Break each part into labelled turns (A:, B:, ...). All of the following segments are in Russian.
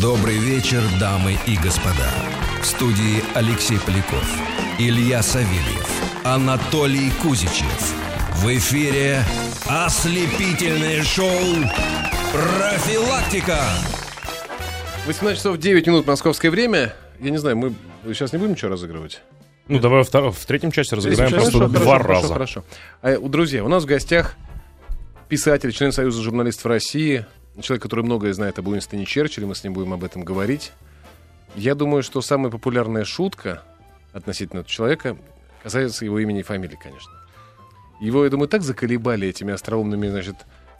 A: Добрый вечер, дамы и господа. В студии Алексей Поляков, Илья Савельев, Анатолий Кузичев. В эфире ослепительное шоу «Профилактика».
B: 18 часов 9 минут московское время. Я не знаю, мы сейчас не будем ничего разыгрывать?
C: Ну, давай во в третьем части разыграем
B: Хорошо,
C: просто
B: хорошо,
C: два
B: хорошо,
C: раза.
B: Хорошо, А, у- Друзья, у нас в гостях писатель, член Союза журналистов России, человек, который многое знает об Уинстоне Черчилле, мы с ним будем об этом говорить. Я думаю, что самая популярная шутка относительно этого человека касается его имени и фамилии, конечно. Его, я думаю, так заколебали этими остроумными, значит,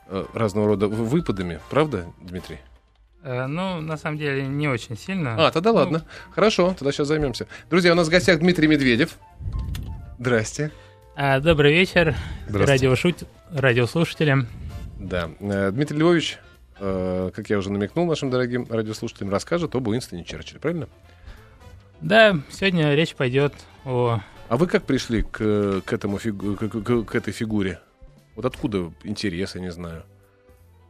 B: э, разного рода выпадами. Правда, Дмитрий?
D: Э, Ну, на самом деле, не очень сильно.
B: А, тогда
D: Ну,
B: ладно. Хорошо, тогда сейчас займемся. Друзья, у нас в гостях Дмитрий Медведев. Здрасте.
D: а, Добрый вечер, радиошут... радиослушателям.
B: Да. Э, Дмитрий Львович, э, как я уже намекнул нашим дорогим радиослушателям, расскажет об Уинстоне Черчилле, правильно?
D: Да, сегодня речь пойдет о...
B: А вы как пришли к, к, этому фигу- к, к- к этой фигуре? Вот откуда интерес, я не знаю.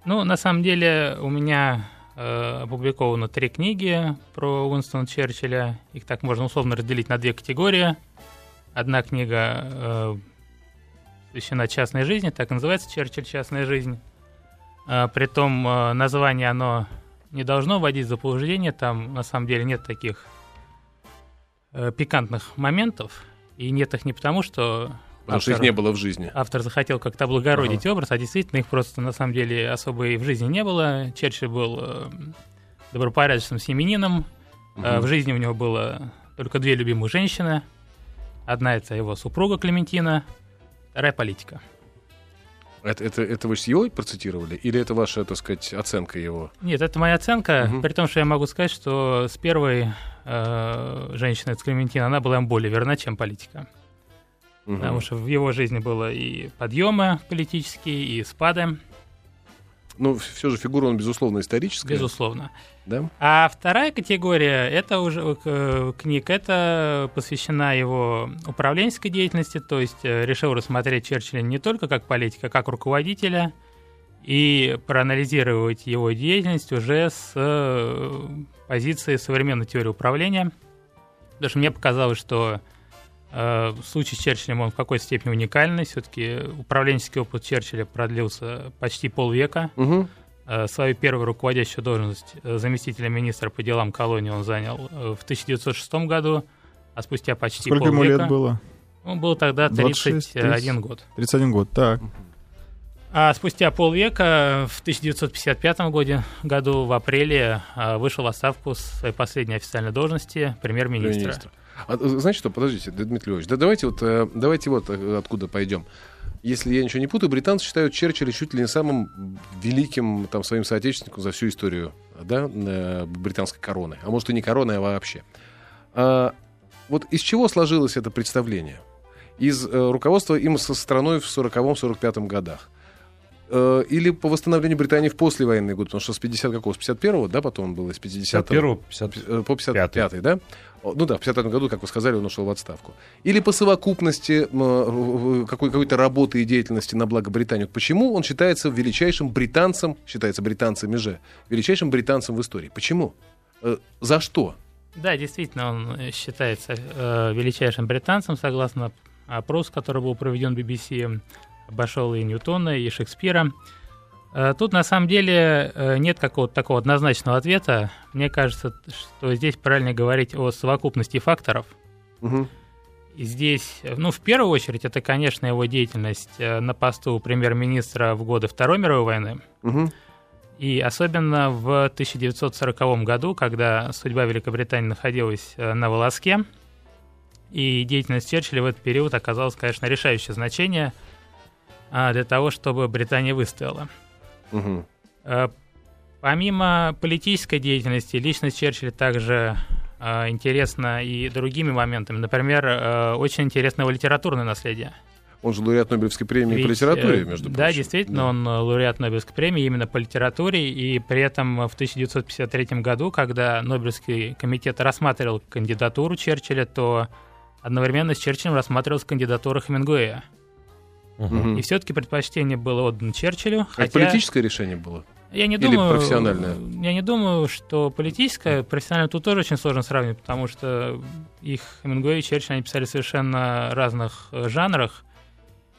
D: Ну, на самом деле, у меня э, опубликовано три книги про Уинстона Черчилля. Их так можно условно разделить на две категории. Одна книга э, посвящена частной жизни, так и называется «Черчилль. Частная жизнь». А, Притом э, название оно не должно вводить в заблуждение, там на самом деле нет таких э, пикантных моментов, и нет их не потому, что
B: Потому что их
D: автор-
B: не было в жизни.
D: автор захотел как-то облагородить образ, а действительно их просто на самом деле особо и в жизни не было. Черчилль был э, добропорядочным семенином. Э,
B: Мгм.
D: в жизни у него было только две любимых женщины. Одна это его супруга Клементина, вторая политика.
B: Это, это, это вы с его процитировали? Или это ваша, так сказать, оценка его?
D: Нет, это моя оценка,
B: Мгм.
D: при том, что я могу сказать, что с первой э, женщиной, с Клементина, она была им более верна, чем политика.
B: Мгм.
D: Потому что в его жизни было и подъемы политические, и спады,
B: Ну, все же фигура, он, безусловно, историческая.
D: безусловно.
B: Да?
D: А вторая категория это уже э, книг, это посвящена его управленческой деятельности, то есть э, решил рассмотреть Черчилля не только как политика, а как руководителя и проанализировать его деятельность уже с э, позиции современной теории управления. Потому что мне показалось, что э, случай с Черчиллем он в какой-то степени уникальный. Все-таки управленческий опыт Черчилля продлился почти полвека. Э, Свою первую руководящую должность э, заместителя министра по делам колонии он занял э, в 1906 году, а спустя почти
E: Сколько ему
D: полвека...
E: лет было?
D: Он был тогда
E: 26,
D: 31 год.
E: 31 год, так.
D: А спустя полвека, в 1955 году, году в апреле, э, вышел в отставку с своей последней официальной должности премьер-министра.
B: Премьер-министра. А, э, знаете что, подождите, Дмитрий Львович, да давайте вот, э, давайте вот э, откуда пойдем. Если я ничего не путаю, британцы считают Черчилля чуть ли не самым великим там, своим соотечественником за всю историю да, британской короны. А может и не короны, а вообще. А, вот из чего сложилось это представление? Из э, руководства им со страной в 40-45 годах? Э, или по восстановлению Британии в послевоенные годы? Потому что с 50 какого? С 51-го, да, потом было, с 50
C: 51 50
B: Э, по 55 да? Ну да, в 55 году, как вы сказали, он ушел в отставку. Или по совокупности э, какой- какой-то работы и деятельности на благо Британии. Почему он считается величайшим британцем, считается британцами же, величайшим британцем в истории? Почему? Э, За что?
D: Да, действительно, он считается э, величайшим британцем, согласно опросу, который был проведен BBC, обошел и Ньютона, и Шекспира. Э, Тут на самом деле э, нет какого-то такого однозначного ответа. Мне кажется, что здесь правильно говорить о совокупности факторов. И здесь, ну, в первую очередь, это, конечно, его деятельность э, на посту премьер-министра в годы Второй мировой войны.
B: Мгм.
D: И особенно в 1940 году, когда судьба Великобритании находилась на волоске, и деятельность Черчилля в этот период оказалась, конечно, решающее значение для того, чтобы Британия выстояла. Э, Помимо политической деятельности, личность Черчилля также э, интересна и другими моментами. Например, э, очень интересно его литературное наследие.
B: Он же лауреат Нобелевской премии по
D: Ведь,
B: литературе,
D: э,
B: между прочим.
D: Да, действительно,
B: Да.
D: он лауреат Нобелевской премии именно по литературе, и при этом в 1953 году, когда Нобелевский комитет рассматривал кандидатуру Черчилля, то одновременно с Черчиллем рассматривалась кандидатура Хемингуэя.
B: Мгм.
D: И все-таки предпочтение было отдано Черчиллю,
B: Это
D: хотя...
B: политическое решение было?
D: Я не
B: Или
D: думаю,
B: профессиональная?
D: Я не думаю, что политическая, профессиональная тут тоже очень сложно сравнивать, потому что их Хемингуэй и Черчилль они писали в совершенно разных э, жанрах.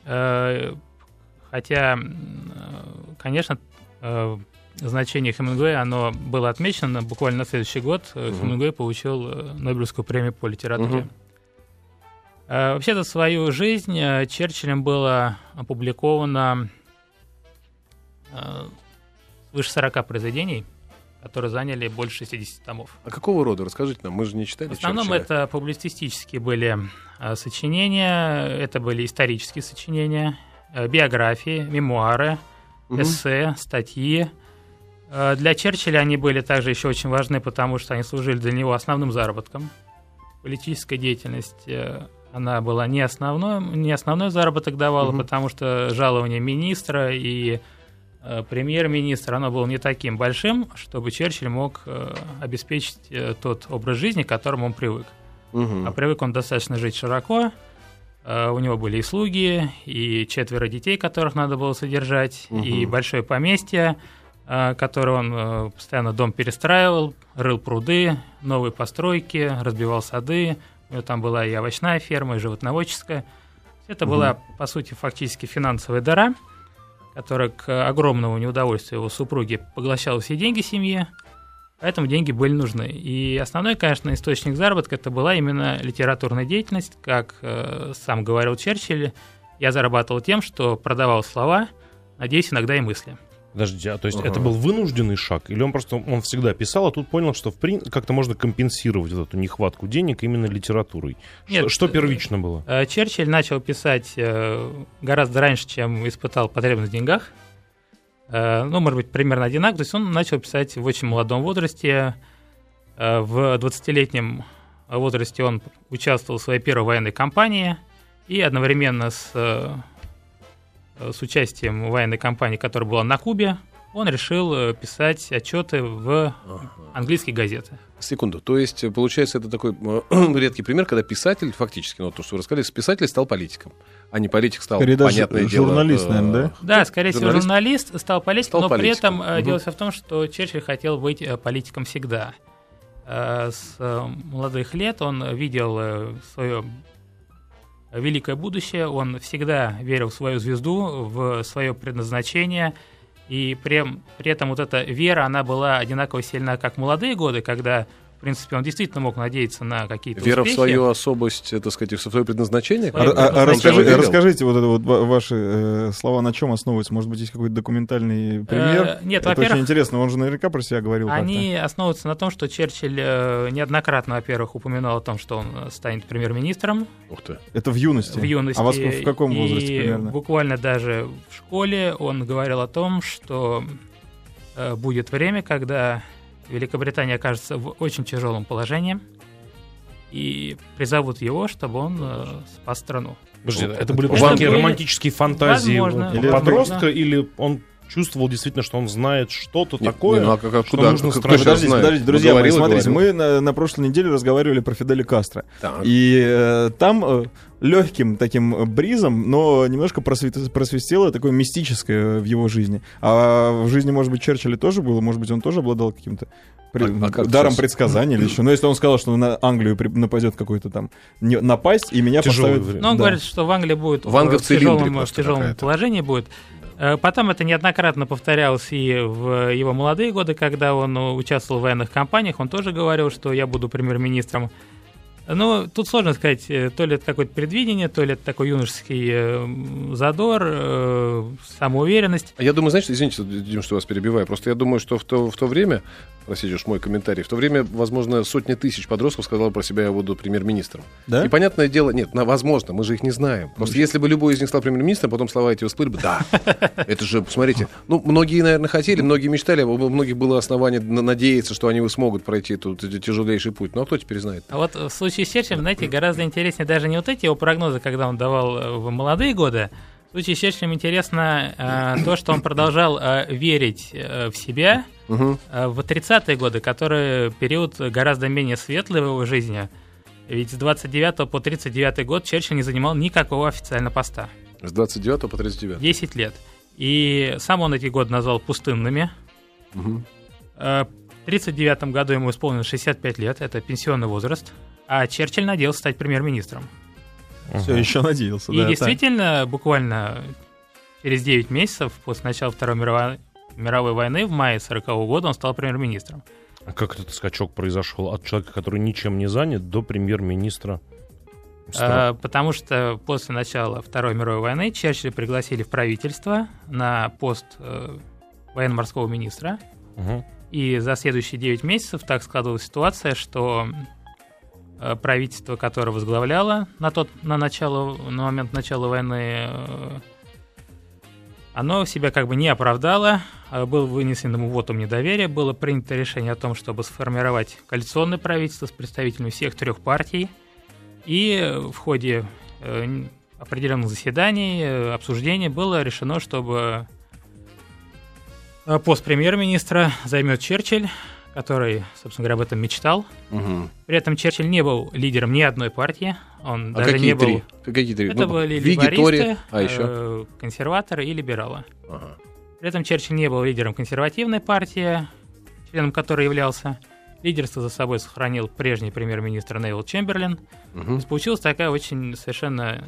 D: Э, Хотя, э, конечно, значение Хемингуэя, оно было отмечено буквально на следующий год.
B: Мгм.
D: Хемингуэй получил Нобелевскую премию по литературе.
B: Мгм.
D: Э, Вообще-то свою жизнь э, Черчиллем было опубликовано э, свыше 40 произведений, которые заняли больше 60 томов.
B: А какого рода? Расскажите нам, мы же не читали
D: В основном
B: Черчилля.
D: это публицистические были сочинения, это были исторические сочинения, биографии, мемуары,
B: Мгм.
D: эссе, статьи. Для Черчилля они были также еще очень важны, потому что они служили для него основным заработком. Политическая деятельность, э, она была не основной, не основной заработок давала,
B: Мгм.
D: потому что жалование министра и э, премьер-министра, оно было не таким большим, чтобы Черчилль мог э, обеспечить э, тот образ жизни, к которому он привык.
B: Мгм.
D: А привык он достаточно жить широко. Э, У него были и слуги, и четверо детей, которых надо было содержать,
B: Мгм.
D: и большое поместье, э, которое он э, постоянно дом перестраивал, рыл пруды, новые постройки, разбивал сады. У него там была и овощная ферма, и животноводческая. Это
B: Мгм.
D: была, по сути, фактически финансовая дыра, которая к огромному неудовольствию его супруги поглощала все деньги семьи, поэтому деньги были нужны. И основной, конечно, источник заработка это была именно литературная деятельность, как э, сам говорил Черчилль, я зарабатывал тем, что продавал слова, надеюсь, иногда и мысли.
C: Подождите, а то есть
B: Ага.
C: это был вынужденный шаг? Или он просто, он всегда писал, а тут понял, что в прин... как-то можно компенсировать вот эту нехватку денег именно литературой?
D: Нет,
C: что, что
D: э,
C: первично было?
D: Э, Черчилль начал писать э, гораздо раньше, чем испытал потребность в деньгах. Ну, может быть, примерно одинаково. То есть он начал писать в очень молодом возрасте. В 20-летнем возрасте он участвовал в своей первой военной кампании. И одновременно с, с участием военной кампании, которая была на Кубе, он решил э, писать отчеты в английские газеты.
B: Секунду. То есть, э, получается, это такой э, редкий пример, когда писатель, фактически, ну, то, что вы рассказали, писатель стал политиком, а не политик стал,
E: Скорее даже
B: понятное дело...
E: журналист,
B: э,
E: наверное, да?
D: Да, скорее всего,
B: Журналист?
D: журналист стал политиком,
B: Стал
D: но при
B: политиком.
D: этом э,
B: Мгм.
D: дело всё в том, что Черчилль хотел быть э, политиком всегда. Э, С э, молодых лет он видел свое великое будущее, он всегда верил в свою звезду, в свое предназначение, и при, при этом вот эта вера, она была одинаково сильна, как молодые годы, когда, в принципе, он действительно мог надеяться на какие-то
B: Вера
D: успехи.
B: в свою особость, э, так сказать, в свое предназначение?
D: Свое
E: А- а- а
D: предназначение.
E: расскажи- расскажите вот это вот ва- ваши э, слова на чем основываются? Может быть, есть какой-то документальный пример?
D: Э, нет,
E: это
D: во-первых,
E: очень интересно. Он же наверняка про себя говорил
D: Они основываются на том, что Черчилль э, неоднократно, во-первых, упоминал о том, что он э, станет премьер-министром
B: Ух ты.
E: как-то. Это в юности.
D: в юности.
E: А во ск- в каком возрасте
D: и
E: примерно?
D: буквально даже в школе он говорил о том, что э, будет время, когда Великобритания окажется в очень тяжелом положении, и призовут его, чтобы он э, спас страну.
C: Подождите,
B: это
C: это были
B: это
C: просто такие
D: были-
C: романтические фантазии
D: Возможно.
E: Или-
C: подростка, или он чувствовал действительно, что он знает что-то
B: Не-
C: такое?
B: не, ну, а как-
C: что
B: откуда-
C: нужно
B: как-
C: стране?
B: кто
E: Подождите, подождите, друзья мои,
B: говорил и
E: смотрите,
B: говорил.
E: мы на, на прошлой неделе разговаривали про Фиделя Кастро.
B: Так.
E: И э, там легким таким э, бризом, но немножко просвет- просвистело такое мистическое в его жизни. А в жизни, может быть, Черчилля тоже было, может быть, он тоже обладал каким-то при-
B: А- а как
E: даром
B: сейчас?
E: предсказания или еще. Но если он сказал, что на Англию при- нападет какой-то там не- напасть, и меня
C: Тяжелое
E: поставят...
C: время.
D: Но он
E: Да.
D: говорит, что в Англии будет
B: В в
D: тяжелом, в тяжелом положении будет. Э, Потом это неоднократно повторялось и в его молодые годы, когда он э, участвовал в военных кампаниях, он тоже говорил, что я буду премьер-министром. Ну, тут сложно сказать, э, то ли это какое-то предвидение, то ли это такой юношеский э, задор, э, самоуверенность.
B: Я думаю, знаете, извините, Дим, что вас перебиваю, просто я думаю, что в то, в то время, простите уж мой комментарий, в то время, возможно, сотни тысяч подростков сказало про себя, я буду премьер-министром.
E: Да?
B: И понятное дело, нет, на, возможно, мы же их не знаем. Просто если бы любой из них стал премьер-министром, потом слова эти всплыли бы, да, это же, посмотрите, ну, многие, наверное, хотели, многие мечтали, у многих было основание на- надеяться, что они смогут пройти этот тяжелейший путь. Ну, а кто теперь знает?
D: А вот в случае с Черчиллем, знаете, гораздо интереснее даже не вот эти его прогнозы, когда он давал э, в молодые годы. В случае с Черчиллем интересно э, то, что он продолжал э, верить э, в себя
B: Мгм.
D: э, в 30-е годы, который период гораздо менее светлый в его жизни. Ведь с 29 по 39 год Черчилль не занимал никакого официального поста.
B: С 29 по 39.
D: 10 лет. И сам он эти годы назвал пустынными. Э, В 1939 году ему исполнилось 65 лет, это пенсионный возраст, а Черчилль надеялся стать премьер-министром.
E: Все еще надеялся,
D: И
E: да. так.
D: действительно, буквально через 9 месяцев после начала Второй мировой, мировой войны, в мае 1940 года, он стал премьер-министром.
C: А как этот скачок произошел от человека, который ничем не занят, до премьер-министра?
D: Э, Потому что после начала Второй мировой войны Черчилля пригласили в правительство на пост э, военно-морского министра.
C: Мгм.
D: И за следующие 9 месяцев так складывалась ситуация, что правительство, которое возглавляло на, тот, на, начало, на момент начала войны, э, оно себя как бы не оправдало, э, был вынесен ему вотум недоверия, было принято решение о том, чтобы сформировать коалиционное правительство с представителями всех трех партий, и э, в ходе э, определенных заседаний, э, обсуждений было решено, чтобы э, пост премьер-министра займет Черчилль, который, собственно говоря, об этом мечтал.
B: Мгм.
D: При этом Черчилль не был лидером ни одной партии, он
B: А
D: даже
B: какие
D: не был...
B: три? Какие три?
D: Это
B: Ну,
D: были
B: Виги, а еще?
D: э, консерваторы и либералы.
B: Ага.
D: При этом Черчилль не был лидером консервативной партии, членом которой являлся. Лидерство за собой сохранил прежний премьер-министр Невил Чемберлин. Есть получилась такая очень совершенно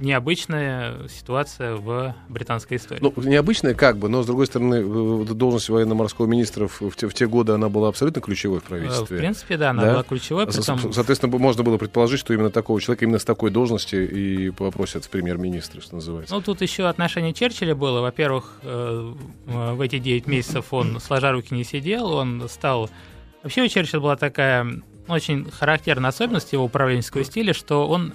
D: необычная ситуация в британской истории.
B: Ну, необычная как бы, но, с другой стороны, должность военно-морского министра в, те, в те годы, она была абсолютно ключевой в
D: Э, в
B: правительстве.
D: принципе, да, она
B: Да?
D: была ключевой, притом
B: Соответственно, можно было предположить, что именно такого человека, именно с такой должности и попросят в премьер-министры, что называется.
D: Ну, тут еще отношение Черчилля было. Во-первых, э, в эти 9 месяцев он сложа руки не сидел, он стал... Вообще у Черчилля была такая очень характерная особенность его управленческого стиля, что он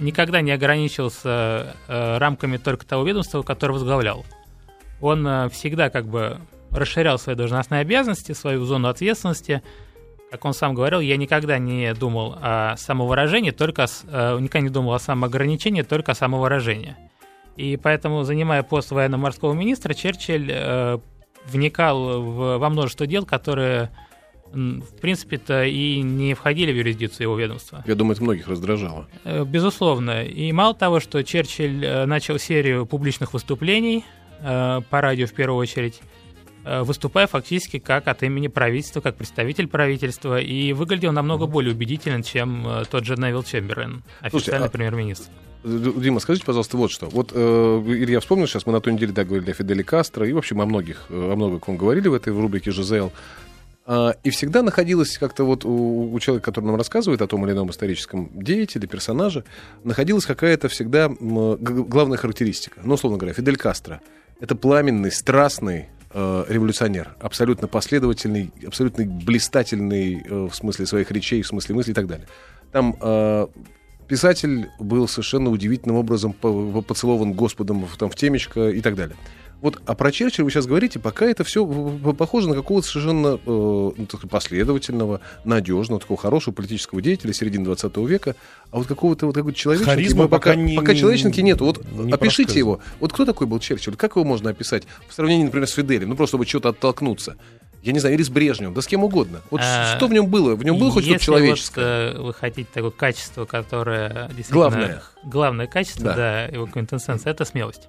D: никогда не ограничивался э, рамками только того ведомства, которое возглавлял. Он э, всегда как бы расширял свои должностные обязанности, свою зону ответственности. Как он сам говорил, я никогда не думал о самовыражении, только о э, никогда не думал о самоограничении, только о самовыражении. И поэтому, занимая пост военно-морского министра, Черчилль э, вникал в- во множество дел, которые, в принципе-то, и не входили в юрисдикцию его ведомства.
B: Я думаю, это многих раздражало.
D: Э, Безусловно. И мало того, что Черчилль э, начал серию публичных выступлений э, по радио в первую очередь, выступая фактически как от имени правительства, как представитель правительства, и выглядел намного более убедительно, чем тот же Невил Чемберлен, официальный
B: а-
D: премьер-министр.
B: Дима, скажите, пожалуйста, вот что. Вот э, Илья вспомнил сейчас, мы на той неделе да, говорили о Фиделе Кастро, и, в общем, о многих, о многом говорили в этой рубрике «ЖЗЛ». А, и всегда находилось как-то вот у, у человека, который нам рассказывает о том или ином историческом деятеле, персонаже, находилась какая-то всегда главная характеристика. Ну, условно говоря, Фидель Кастро — это пламенный, страстный э, революционер, абсолютно последовательный, абсолютно блистательный э, в смысле своих речей, в смысле мыслей и так далее. Там э, писатель был совершенно удивительным образом по- по- поцелован Господом в, там, в темечко и так далее. Вот, а про Черчилля вы сейчас говорите, пока это все похоже на какого-то совершенно э, ну, последовательного, надежного, такого хорошего политического деятеля середины 20 века, а вот какого-то вот такого человечники,
C: Харизмы
B: мы пока,
C: пока не-
B: пока человечники нету. Вот
C: не
B: опишите его. Вот кто такой был Черчилль? Как его можно описать в сравнении, например, с Фиделем? Ну, просто чтобы что-то оттолкнуться. Я не знаю, или с Брежневым, да с кем угодно. Вот
D: А,
B: что в нем было? В нем было хоть что-то
D: Если
B: человеческое?
D: Вот, э, вы хотите такое качество, которое действительно...
B: Главное.
D: Главное качество,
B: Да.
D: да, его квинтэссенция, это смелость.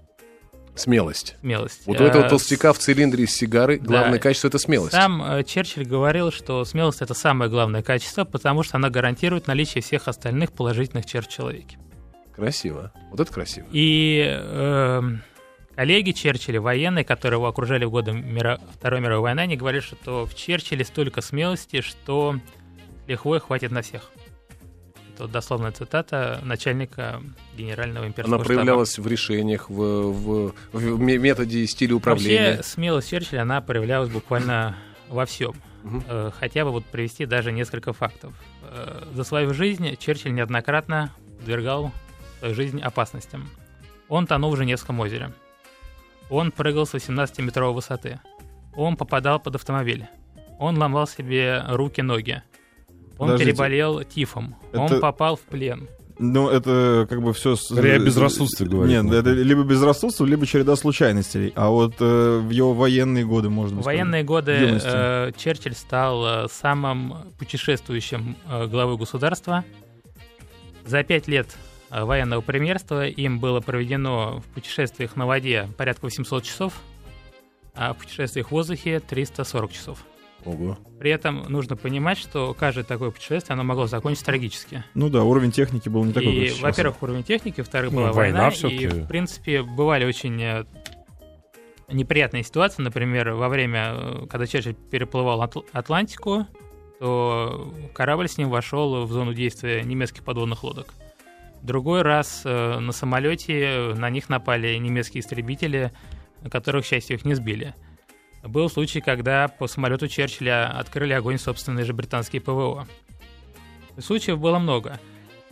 B: Смелость.
D: Смелость.
B: Вот у этого
D: Э,
B: толстяка в цилиндре с сигарой главное
D: да.
B: качество это смелость.
D: Сам э, Черчилль говорил, что смелость это самое главное качество, потому что она гарантирует наличие всех остальных положительных черт в человеке.
B: Красиво. Вот это красиво.
D: И э, коллеги Черчилля, военные, которые его окружали в годы мира- Второй мировой войны, они говорили, что в Черчилле столько смелости, что лихвой хватит на всех. Дословная цитата начальника генерального имперского
B: Она
D: штаба.
B: проявлялась в решениях, в, в- в ме- методе и стиле управления.
D: Вообще, смелость Черчилля, она проявлялась буквально во всем.
B: Мгм.
D: Э, Хотя бы вот привести даже несколько фактов. Э, За свою жизнь Черчилль неоднократно подвергал свою жизнь опасностям. Он тонул в Женевском озере. Он прыгал с 18-метровой высоты. Он попадал под автомобиль. Он ломал себе руки-ноги. Он
E: Подождите.
D: переболел тифом.
E: Это-
D: Он попал в плен.
E: Ну, это как бы все...
C: Скорее о безрассудстве говорит.
E: Нет, это либо безрассудство, либо череда случайностей. А вот э, в его военные годы, может
D: В
E: быть...
D: военные годы
E: юности.
D: э, Черчилль стал э, самым путешествующим э, главой государства. За пять лет э, военного премьерства им было проведено в путешествиях на воде порядка 800 часов. а в путешествиях в воздухе 340 часов.
B: Ого.
D: При этом нужно понимать, что каждое такое путешествие, оно могло закончиться трагически.
E: Ну да, уровень техники был не такой,
D: и, во-первых, уровень техники, во-вторых,
C: Ну,
D: была
C: война
D: война, и, в принципе, бывали очень э, неприятные ситуации. Например, во время, э, когда Черчилль переплывал Атл- Атлантику, то корабль с ним вошел в зону действия немецких подводных лодок. Другой раз э, на самолете на них напали немецкие истребители, которых, к счастью, их не сбили. Был случай, когда по самолету Черчилля открыли огонь собственные же британские ПВО. Случаев было много.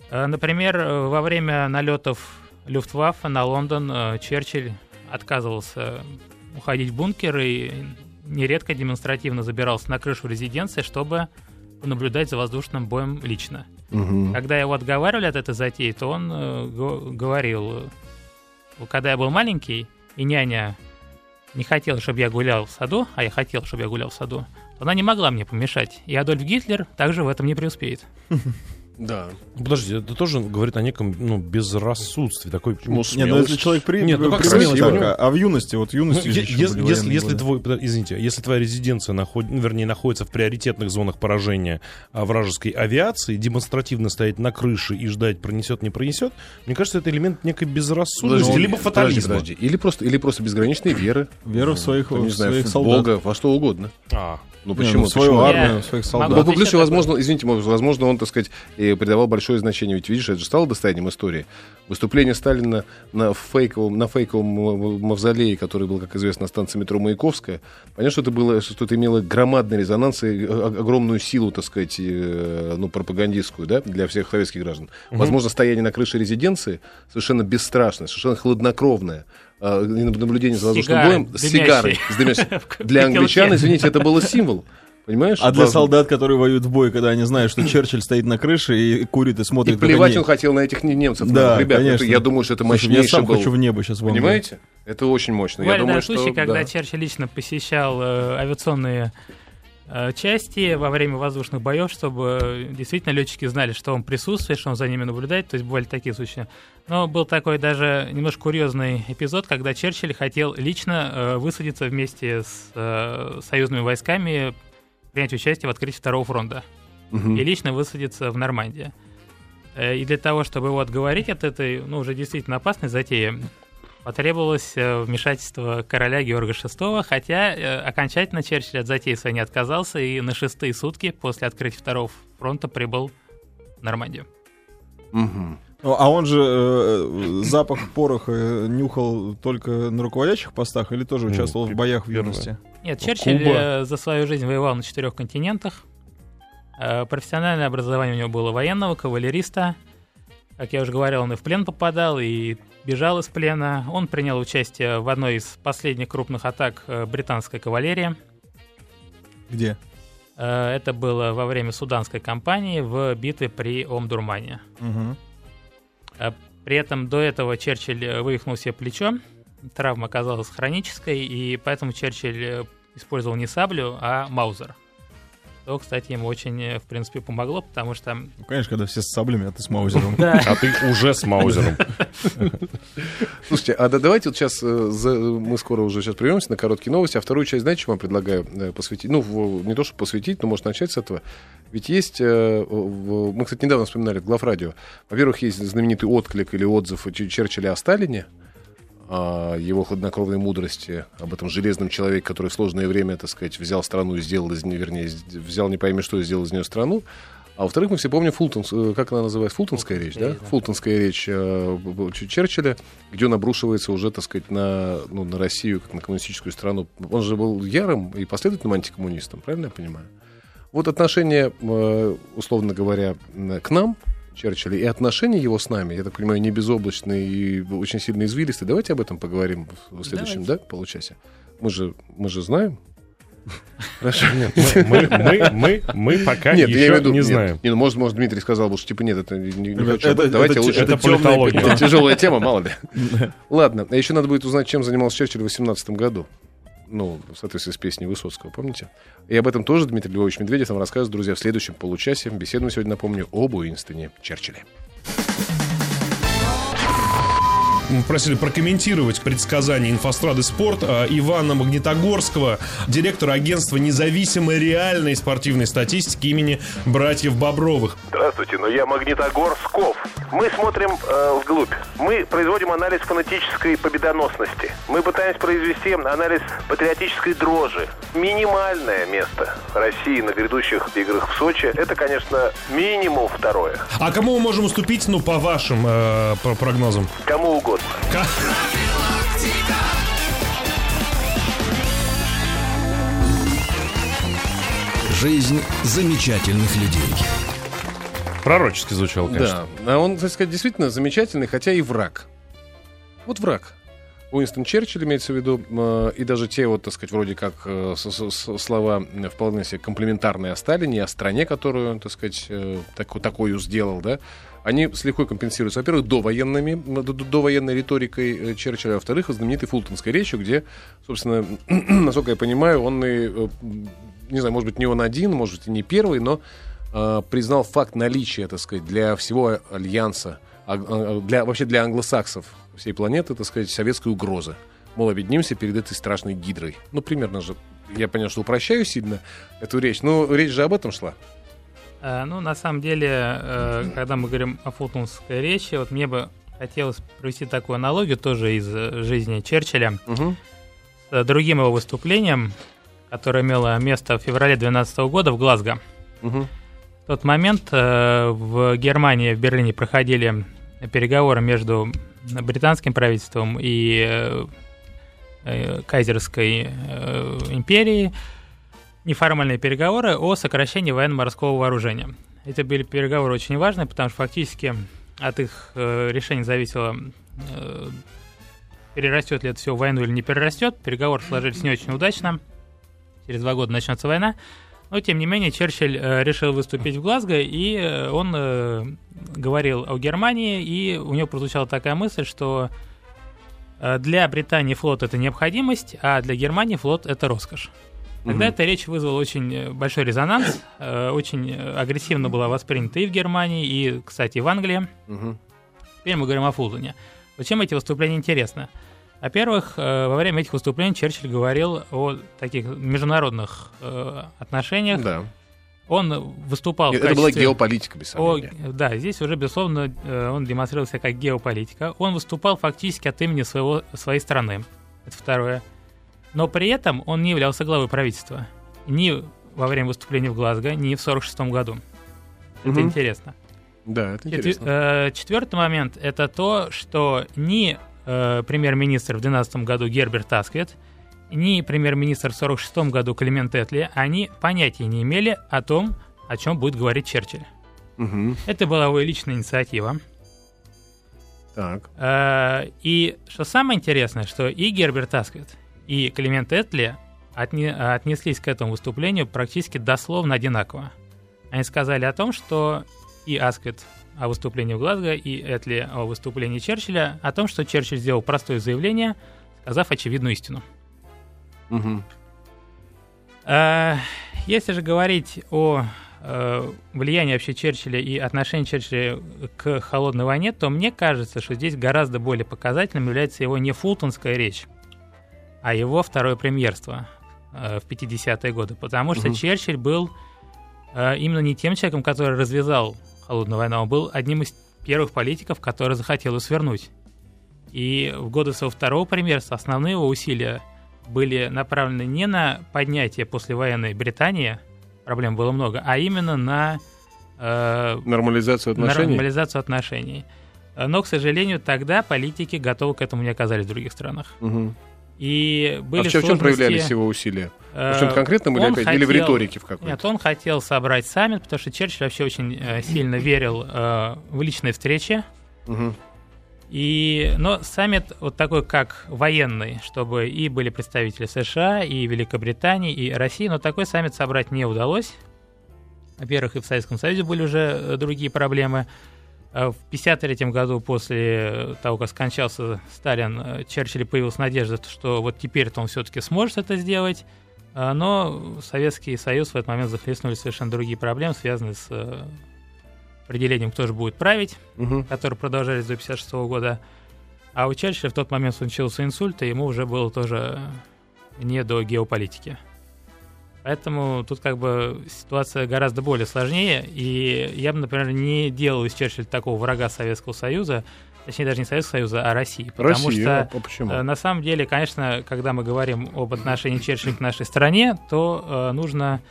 D: Э, Например, э, во время налетов Люфтваффе на Лондон э, Черчилль отказывался уходить в бункер и нередко демонстративно забирался на крышу резиденции, чтобы наблюдать за воздушным боем лично.
B: Мгм.
D: Когда его отговаривали от этой затеи, то он го- говорил, когда я был маленький, и няня не хотела, чтобы я гулял в саду, а я хотел, чтобы я гулял в саду, то она не могла мне помешать. И Адольф Гитлер также в этом не преуспеет.
B: Да.
C: Подожди, это тоже говорит о неком ну, безрассудстве. Такой,
B: Ну,
E: Не, ну
B: смелость.
E: если человек при...
C: Нет, ну как смелость,
E: а, а в юности, вот в
C: Ну,
E: юности
C: е-
E: еще
C: если, если, если твой, извините, если твоя резиденция находит, ну, вернее, находится в приоритетных зонах поражения а, вражеской авиации, демонстративно стоять на крыше и ждать, пронесет, не пронесет, мне кажется, это элемент некой безрассудности, либо фатализма.
B: Подожди, подожди. Или просто, или просто безграничной веры.
E: Вера в своих,
B: Ну, не
E: в
B: знаю,
E: своих
B: в
E: солдат.
B: Бога, во что угодно.
C: А,
B: Ну
E: Не,
B: почему?
E: ну, в свою
B: Почему?
E: армию,
D: Я
E: своих
D: могу
E: солдат.
B: Ну,
D: отвечать
B: плюс,
D: на
B: возможно, извините, возможно, он, так сказать, и придавал большое значение. Ведь, видишь, это же стало достоянием истории. Выступление Сталина на фейковом, на фейковом мавзолее, который был, как известно, на станции метро Маяковская. Понятно, что это было, что это имело громадный резонанс и огромную силу, так сказать, э, ну, пропагандистскую, да, для всех советских граждан. Возможно, стояние на крыше резиденции совершенно бесстрашное, совершенно хладнокровное, и наблюдение за воздушным боем с сигарой. с дымящей. Для англичан, извините, это было символ. Понимаешь?
E: А для
B: Важно.
E: солдат, которые воюют в бой, когда они знают, что Черчилль стоит на крыше и курит и
B: И
E: смотрит, как
B: плевать
E: они-
B: он хотел на этих не- немцев.
E: Да,
B: Ребят, это-
E: конечно.
B: я думаю, что это
E: Слушай, я
B: мощнейший
E: сам
B: был.
E: хочу в небо сейчас вам.
B: Понимаете? Это очень мощно. Я
D: Бывали
B: думаю,
D: даже
B: что...
D: случаи, когда
B: да.
D: Черчилль лично посещал э, авиационные э, части во время воздушных боев, чтобы э, действительно летчики знали, что он присутствует, что он за ними наблюдает. То есть бывали такие случаи. Но был такой даже немножко курьезный эпизод, когда Черчилль хотел лично э, высадиться вместе с э, союзными войсками, принять участие в открытии Второго фронта
B: Мгм.
D: и лично высадиться в Нормандии. Э, И для того, чтобы его отговорить от этой, ну, уже действительно опасной затеи, потребовалось э, вмешательство короля Георга VI, хотя э, окончательно Черчилль от затеи своей не отказался и на шестые сутки после открытия Второго фронта прибыл в Нормандию.
B: Мгм.
E: Ну, А он же э, запах пороха э, нюхал только на руководящих постах или тоже
C: Ну,
E: участвовал в боях в юности?
D: Нет,
C: Ну,
D: Черчилль
C: Куба.
D: э, за свою жизнь воевал на четырех континентах. Э, Профессиональное образование у него было военного, кавалериста. Как я уже говорил, он и в плен попадал, и бежал из плена. Он принял участие в одной из последних крупных атак э, британской кавалерии.
E: Где?
D: Э, Это было во время суданской кампании в битве при Омдурмане. Э, При этом до этого Черчилль вывихнул себе плечо. Травма оказалась хронической, и поэтому Черчилль использовал не саблю, а маузер. Что, кстати, ему очень, э, в принципе, помогло, потому что...
E: Ну, конечно, когда все с саблями, а ты с маузером.
C: А ты уже с Маузером.
B: Слушайте, а да- давайте вот сейчас мы скоро уже сейчас прервемся на короткие новости, а вторую часть, знаете, что вам предлагаю э, посвятить? Ну, не то, чтобы посвятить, но может начать с этого. Ведь есть, э, мы, кстати, недавно вспоминали в главрадио, во-первых, есть знаменитый отклик или отзыв Черчилля о Сталине, о его хладнокровной мудрости, об этом железном человеке, который в сложное время, так сказать, взял страну и сделал из нее, вернее, взял не пойми что и сделал из нее страну. А во-вторых, мы все помним Фултон, э, как она называется, Фултонская речь, да?
D: да.
B: Фултонская речь э, Черчилля, где он обрушивается уже, так сказать, на, ну, на Россию, как на коммунистическую страну. Он же был ярым и последовательным антикоммунистом, правильно я понимаю? Вот отношение, э, условно говоря, к нам, Черчилля, и отношения его с нами, я так понимаю, не безоблачные и очень сильно извилистые. Давайте об этом поговорим в следующем, да, получасе. Мы же, мы же знаем. Хорошо.
C: Нет, мы, мы, мы, мы пока
B: Нет, я
C: еще
B: имею в виду,
C: не
B: нет,
C: знаем.
B: не, ну, может, может, Дмитрий сказал бы, что типа нет, это не, не хочу.
E: это-.
B: Давайте
E: это
B: лучше.
E: те-
C: Это
E: темная.
B: Это тяжелая тема, мало ли. Ладно, а еще надо будет узнать, чем занимался Черчилль в 18 году. Ну, в соответствии с песней Высоцкого, помните? И об этом тоже Дмитрий Львович Медведев нам расскажет, друзья, в следующем получасе. Беседуем сегодня, напомню, об Уинстоне Черчилле.
C: Просили прокомментировать предсказания инфострады спорт а, Ивана Магнитогорского, директора агентства независимой реальной спортивной статистики имени братьев Бобровых.
F: Здравствуйте, но я Магнитогорсков. Мы смотрим э, вглубь. Мы производим анализ фанатической победоносности. Мы пытаемся произвести анализ патриотической дрожи. Минимальное место России на грядущих играх в Сочи – это, конечно, минимум второе.
C: А кому мы можем уступить, ну, по вашим э, прогнозам?
F: Кому угодно.
C: Ка-
A: Жизнь замечательных людей.
C: Пророчески звучал, конечно.
B: Да, а он, так сказать, действительно замечательный, хотя и враг. Вот враг. Уинстон Черчилль имеется в виду, э, и даже те вот, так сказать, вроде как э, слова вполне себе комплиментарные о Сталине, о стране, которую он, так сказать, э, таку- такую сделал, да, они с легко компенсируются, во-первых, довоенными, довоенной риторикой Черчилля, а во-вторых, знаменитой Фултонской речью, где, собственно, насколько я понимаю, он и, не знаю, может быть, не он один, может быть, и не первый, но признал факт наличия, так сказать, для всего альянса, а- а- для, вообще для англосаксов всей планеты, так сказать, советской угрозы. Мол, объединимся перед этой страшной гидрой. Ну, примерно же. Я понял, что упрощаю сильно эту речь. Но речь же об этом шла.
D: Э, Ну, на самом деле, э, когда мы говорим о фултонской речи, вот мне бы хотелось провести такую аналогию тоже из э, жизни Черчилля
B: Мгм.
D: с э, другим его выступлением, которое имело место в феврале 2012 года в Глазго.
B: Мгм.
D: В тот момент э, в Германии, в Берлине проходили переговоры между британским правительством и э, э, Кайзерской э, империей, неформальные переговоры о сокращении военно-морского вооружения. Эти были переговоры очень важные, потому что фактически от их решения зависело, перерастет ли это все в войну или не перерастет. Переговоры сложились не очень удачно. Через два года начнется война. Но, тем не менее, Черчилль э, решил выступить в Глазго, и э, он э, говорил о Германии, и у него прозвучала такая мысль, что для Британии флот это необходимость, а для Германии флот это роскошь. Тогда
B: Мгм.
D: эта речь вызвала очень большой резонанс, очень агрессивно была воспринята и в Германии, и, кстати, в Англии.
B: Мгм.
D: Теперь мы говорим о Фултоне. Вот чем эти выступления интересны? Во-первых, э, во время этих выступлений Черчилль говорил о таких международных э, отношениях.
B: Да.
D: Он выступал в
B: Это была
D: качестве-
B: геополитика, без
D: о,
B: сомнения.
D: да, здесь уже, безусловно, э, он демонстрировал себя как геополитика. Он выступал фактически от имени своего, своей страны. Это второе. Но при этом он не являлся главой правительства. Ни во время выступления в Глазго, ни в 1946 году. Это
B: Мгм.
D: интересно.
B: Да, это
D: Четвер-
B: интересно.
D: Четвертый момент – это то, что ни э, премьер-министр в 2012 году Герберт Асквит, ни премьер-министр в 1946 году Климент Этли, они понятия не имели о том, о чем будет говорить Черчилль.
B: Мгм.
D: Это была его личная инициатива.
B: Так.
D: Э, И что самое интересное, что и Герберт Асквит, и Климент Этли отне- отнеслись к этому выступлению практически дословно одинаково. Они сказали о том, что и Асквит о выступлении в Глазго, и Этли о выступлении Черчилля, о том, что Черчилль сделал простое заявление, сказав очевидную истину. Э, Если же говорить о э, влиянии вообще Черчилля и отношении Черчилля к холодной войне, то мне кажется, что здесь гораздо более показательным является его не фултонская речь, а его второе премьерство э, в 50-е годы. Потому что
B: Мгм.
D: Черчилль был э, именно не тем человеком, который развязал холодную войну, он был одним из первых политиков, который захотел ее свернуть. И в годы своего второго премьерства основные его усилия были направлены не на поднятие послевоенной Британии, проблем было много, а именно на э,
B: Нормализацию отношений.
D: нормализацию отношений. Э, Но, к сожалению, тогда политики готовы к этому не оказались в других странах.
B: Мгм.
D: И были
B: а в чем, в чем проявлялись его усилия?
D: э,
B: В чем-то конкретном или, опять, или в
D: хотел-
B: риторике в какой-то?
D: Нет, он хотел собрать саммит, потому что Черчилль вообще очень э, сильно верил э, в личные встречи.
B: Мгм.
D: И, но саммит вот такой, как военный, чтобы и были представители США, и Великобритании, и России, но такой саммит собрать не удалось. Во-первых, и в Советском Союзе были уже другие проблемы. Э, В 1953 году, после того, как скончался Сталин, э, Черчилль появилась надежда, что вот теперь-то он все-таки сможет это сделать. Э, Но Советский Союз в этот момент захлестнули совершенно другие проблемы, связанные с э, определением, кто же будет править
B: Мгм.
D: которые продолжались до 1956 года. А у Черчилля в тот момент случился инсульт, и ему уже было тоже не до геополитики. Поэтому тут как бы ситуация гораздо более сложнее, и я бы, например, не делал из Черчилля такого врага Советского Союза, точнее даже не Советского Союза, а России. Потому
B: Россия,
D: что
B: а почему?
D: э, на самом деле, конечно, когда мы говорим об отношении Черчилля к нашей стране, то э, нужно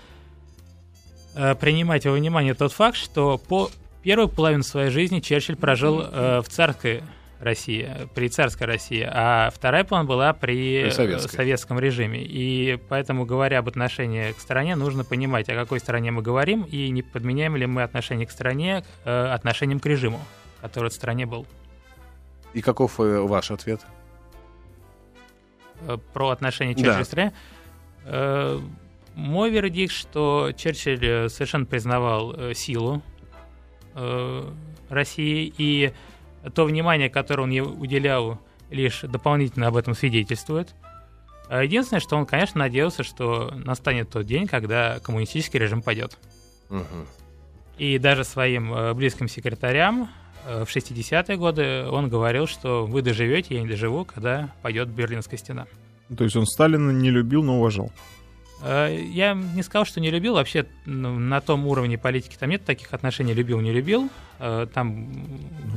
D: э, принимать во внимание тот факт, что по первую половину своей жизни Черчилль прожил э, в царской России, при царской России, а вторая половина была при,
B: При
D: э,
B: советской.
D: советском режиме. И поэтому, говоря об отношении к стране, нужно понимать, о какой стране мы говорим, и не подменяем ли мы отношение к стране э, отношением к режиму, который в стране был.
B: И каков э, ваш ответ?
D: э, про отношение
B: Да.
D: Черчилля к стране. Э, Мой вердикт, что Черчилль совершенно признавал силу э, России, и то внимание, которое он ей уделял, лишь дополнительно об этом свидетельствует. А Единственное, что он, конечно, надеялся, что настанет тот день, когда коммунистический режим падет.
B: Мгм.
D: И даже своим э, близким секретарям э, в 60-е годы он говорил, что вы доживете, я не доживу, когда пойдет Берлинская стена.
E: То есть он Сталина не любил, но уважал.
D: Э, Я не сказал, что не любил. Вообще на том уровне политики там нет таких отношений любил-не любил. Э, Там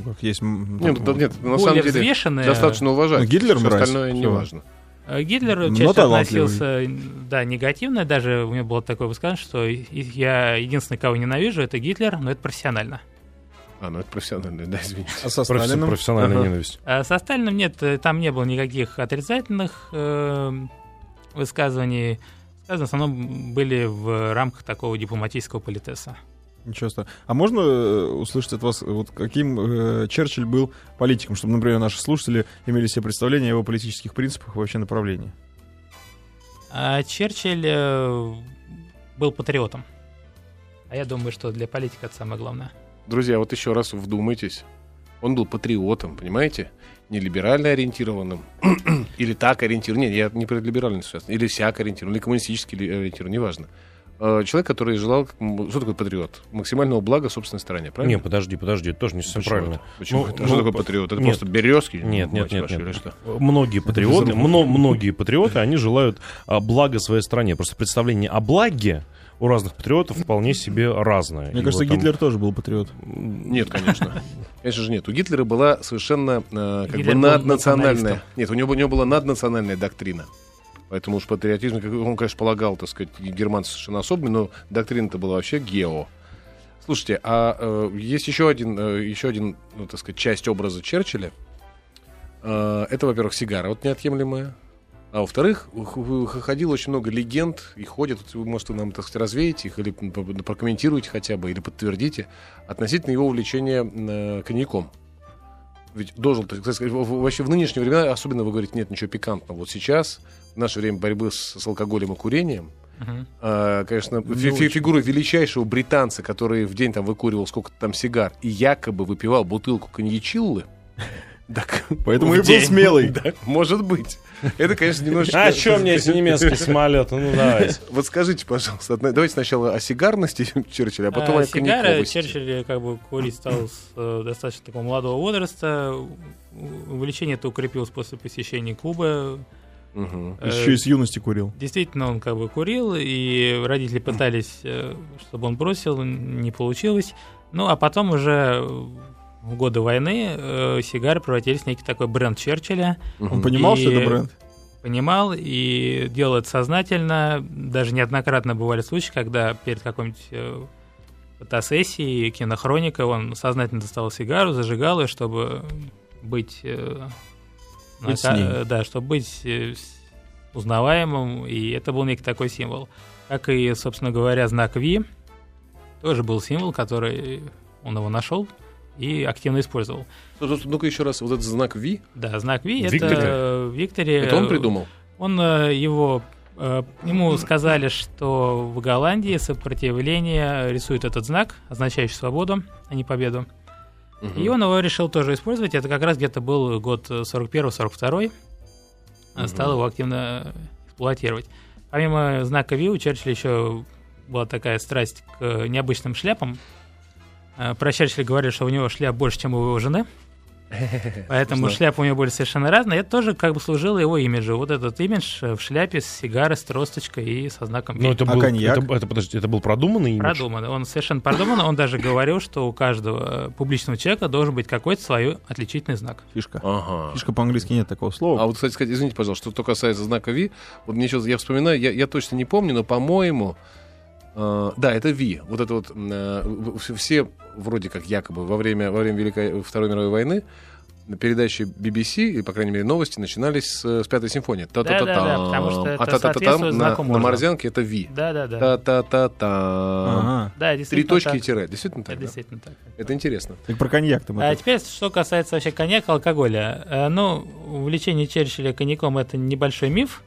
E: Ну, как есть...
B: Нет,
E: там,
B: нет, на самом деле
D: взвешенные.
B: достаточно уважать.
E: Ну, Гитлер мразь.
B: остальное не важно.
D: Э, Гитлер
E: Но
D: чаще относился, да, негативно. Даже у него было такое высказывание, что я единственный, кого ненавижу, это Гитлер, но это профессионально.
B: А, ну это профессионально, да, извините.
E: А со Сталиным?
C: Профессиональная
B: Ага.
C: ненависть.
D: А со Сталиным нет, там не было никаких отрицательных э, высказываний. Сказано, в основном были в рамках такого дипломатического политеса.
E: Ничего страшного. А можно э, услышать от вас, вот каким э, Черчилль был политиком, чтобы, например, наши слушатели имели себе представление о его политических принципах и вообще направлении?
D: А Черчилль э, был патриотом. А я думаю, что для политика это самое главное.
B: Друзья, вот еще раз вдумайтесь. Он был патриотом, понимаете? Не либерально ориентированным. или так ориентированным. Нет, я не про либеральность сейчас. Или всяк ориентированным, или коммунистически ли- ориентированным, неважно. Э, Человек, который желал... Что такое патриот? Максимального блага собственной стране, правильно?
C: Не, подожди, подожди, это тоже не совсем
B: Почему
C: правильно.
B: это? Почему
C: Ну,
B: это?
C: ну,
B: что такое патриот? Это
C: нет.
B: просто березки?
C: Нет, нет, нет,
B: вашу,
C: нет.
B: или что?
C: Многие патриоты, мно- многие патриоты, они желают а, блага своей стране. Просто представление о благе у разных патриотов вполне себе разное.
E: Мне
C: И
E: кажется,
C: вот там-
E: Гитлер тоже был патриот.
B: Нет, конечно. Конечно же нет. У Гитлера была совершенно э, как
D: Гитлер
B: бы наднациональная... Нет, у него, у него была наднациональная доктрина. Поэтому уж патриотизм, он, конечно, полагал, так сказать, и германцы совершенно особенный, но доктрина-то была вообще гео. Слушайте, а э, есть еще один, э, еще один, ну, так сказать, часть образа Черчилля. Э, это, во-первых, сигара, вот неотъемлемая. А во-вторых, х- х- ходило очень много легенд и ходят, вот вы, может, вы нам, так сказать, развеете их или прокомментируете хотя бы, или подтвердите, относительно его увлечения э, коньяком. Ведь должен, так сказать, в- в- вообще в нынешние времена, особенно вы говорите, нет ничего пикантного. Вот сейчас, в наше время борьбы с, с алкоголем и курением,
D: Мгм.
B: а, конечно,
E: Не
B: фи- фи-
E: очень.
B: фигура величайшего британца, который в день там выкуривал сколько-то там сигар и якобы выпивал бутылку коньячиллы. Так,
E: Поэтому и был
B: день.
E: смелый.
B: Да, может быть. Это, конечно, немножечко...
C: А что мне эти немецкие самолеты? Ну давайте.
B: Вот скажите, пожалуйста, давайте сначала о сигарности Черчилля, а потом
D: А
B: о
D: сигары
B: коньяковости.
D: Черчилль как бы курить стал с э, достаточно такого молодого возраста. Увлечение это укрепилось после посещения. Э,
E: Еще и с юности курил.
D: Действительно, он как бы курил, и родители пытались, э, чтобы он бросил, не получилось. Ну, а потом уже в годы войны э, сигары превратились в некий такой бренд Черчилля.
E: Он понимал, что
D: И-
E: это бренд?
D: Понимал и делал это сознательно. Даже неоднократно бывали случаи, когда перед какой-нибудь э, фотосессией, кинохроника, он сознательно доставал сигару, зажигал ее, чтобы быть... э,
E: Быть ней.
D: э, Да, чтобы быть узнаваемым, и это был некий такой символ. Как и, собственно говоря, знак V тоже был символ, который он его нашел и активно использовал.
B: Слушай, Ну-ка еще раз, вот этот знак V,
D: Да, знак V
C: Викторе?
D: это Викторе.
B: это он придумал?
D: Он э, его э, ему сказали, что в Голландии сопротивление рисует этот знак, означающий свободу, а не победу.
B: Мгм.
D: И он его решил тоже использовать. Это как раз где-то был год 41-42.
B: Мгм.
D: Стал его активно эксплуатировать. Помимо знака V у Черчилля еще была такая страсть к необычным шляпам. Э, Про Черчилля говорили, что у него шляп больше, чем у его жены. Поэтому шляпы у него были совершенно разные. Это тоже как бы служило его имиджу. Вот этот имидж э, в шляпе с сигарой, с тросточкой и со знаком
C: Ну, это
E: А
C: был,
E: коньяк?
C: это, это, подождите, это был продуманный имидж?
D: Продумано. Он совершенно продуман. Он даже говорил, что у каждого э, публичного человека должен быть какой-то свой отличительный знак.
E: Фишка.
B: Ага.
E: Фишка по-английски нет такого слова.
B: А вот, кстати, сказать, извините, пожалуйста, что касается знака V, вот мне сейчас, я вспоминаю, я, я точно не помню, но, по-моему, э, да, это V. Вот это вот, э, все вроде как якобы во время, во время Великой, Второй мировой войны на передаче BBC, или, по крайней мере, новости начинались с, с пятой симфонии. Та-та-та-там.
D: Да-да-да, потому что это
B: а
D: соответствует
B: на,
D: знаку
B: на
D: Морзе.
B: морзянке это V.
D: Да-да-да.
B: Та-та-та-там.
E: Ага.
D: Да,
B: Три точки
D: так.
B: и тире. Действительно так,
D: Это
B: да?
D: действительно так.
B: Это интересно.
E: Так про коньяк там.
D: А
E: это.
D: теперь, что касается вообще коньяка, алкоголя. Э, Ну, увлечение Черчилля коньяком это небольшой миф,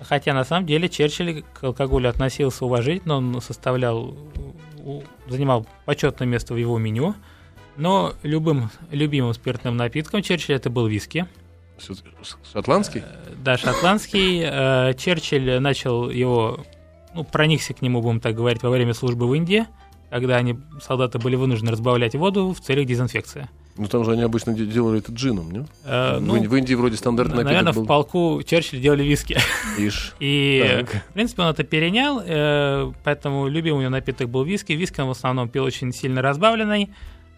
D: хотя на самом деле Черчилль к алкоголю относился уважительно, он составлял, занимал почетное место в его меню, но любым любимым спиртным напитком Черчилля это был виски.
B: Шотландский?
D: Да, шотландский. Э, Черчилль начал его, ну, проникся к нему, будем так говорить, во время службы в Индии, когда они, солдаты были вынуждены разбавлять воду в целях дезинфекции.
B: Ну там же они обычно де- делали это джином, не?
D: Э,
B: в,
D: ну,
B: в Индии вроде стандартный
D: Наверное,
B: напиток
D: в
B: был.
D: полку Черчилль делали виски.
B: Ишь.
D: И,
B: Так.
D: в принципе, он это перенял, э, поэтому любимый у него напиток был виски. Виски он в основном пил очень сильно разбавленный,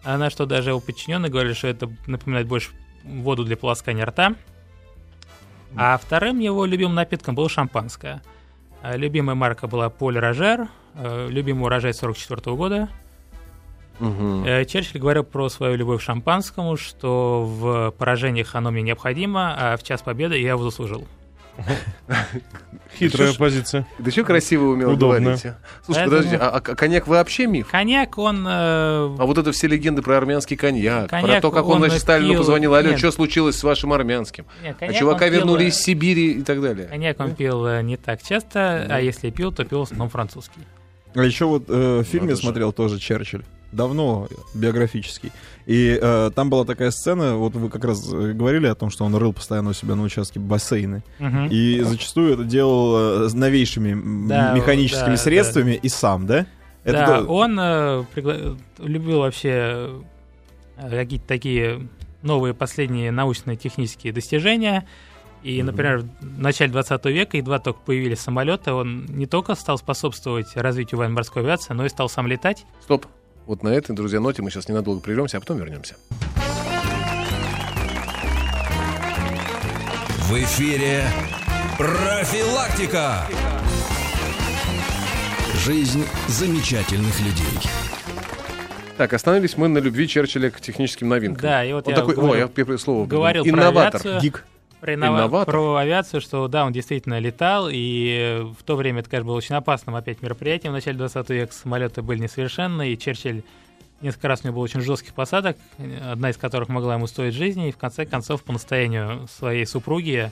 D: а на что даже его подчиненные говорили, что это напоминает больше воду для полоскания рта. А вторым его любимым напитком было шампанское. А Любимая марка была Поль Рожер, э, любимый урожай 44 года. Э, Черчилль говорил про свою любовь к шампанскому, что в поражениях оно мне необходимо, а в час победы я его заслужил.
C: Хитрая позиция.
B: Да что красиво умело
C: Удобно.
B: говорите. Слушай, подожди, а, а коньяк вообще миф?
D: Коньяк, он... э,
B: А вот это все легенды про армянский коньяк, про то, как он, значит, Сталину позвонил, алло, что случилось с вашим армянским? А
D: коньяк
B: чувака
D: он пил,
B: вернули
D: э,
B: из Сибири и так далее.
D: Коньяк он пил не так часто, а если пил, то пил в основном французский.
E: А еще вот фильм
B: Надо
E: я
B: же.
E: смотрел тоже Черчилль. Давно, биографический. И э, там была такая сцена, вот вы как раз э, говорили о том, что он рыл постоянно у себя на участке бассейны.
D: Мгм.
E: И зачастую это делал э, с новейшими
D: Да,
E: механическими
D: да,
E: средствами и сам, да? Это
D: да,
E: то-
D: он э, пригла- любил вообще э, какие-то такие новые последние научные технические достижения. И, например, в начале 20 века едва только появились самолеты, он не только стал способствовать развитию военно-морской авиации, но и стал сам летать.
B: Стоп. Вот на этой, друзья, ноте мы сейчас ненадолго прервемся, а потом вернемся.
A: В эфире профилактика. Жизнь замечательных людей.
B: Так, остановились мы на любви Черчилля к техническим новинкам.
D: Да, и вот
B: Он
D: я
B: такой,
D: говорю-
B: о, я первое слово
D: говорил про
B: Инноватор.
D: авиацию.
E: Гик.
D: Про, иннова-
B: Инноватор.
D: про авиацию, что да, он действительно летал, и в то время это, конечно, было очень опасным опять мероприятием. В начале 20 века самолеты были несовершенны, и Черчилль несколько раз у него было очень жестких посадок, одна из которых могла ему стоить жизни, и в конце концов, по настоянию своей супруги,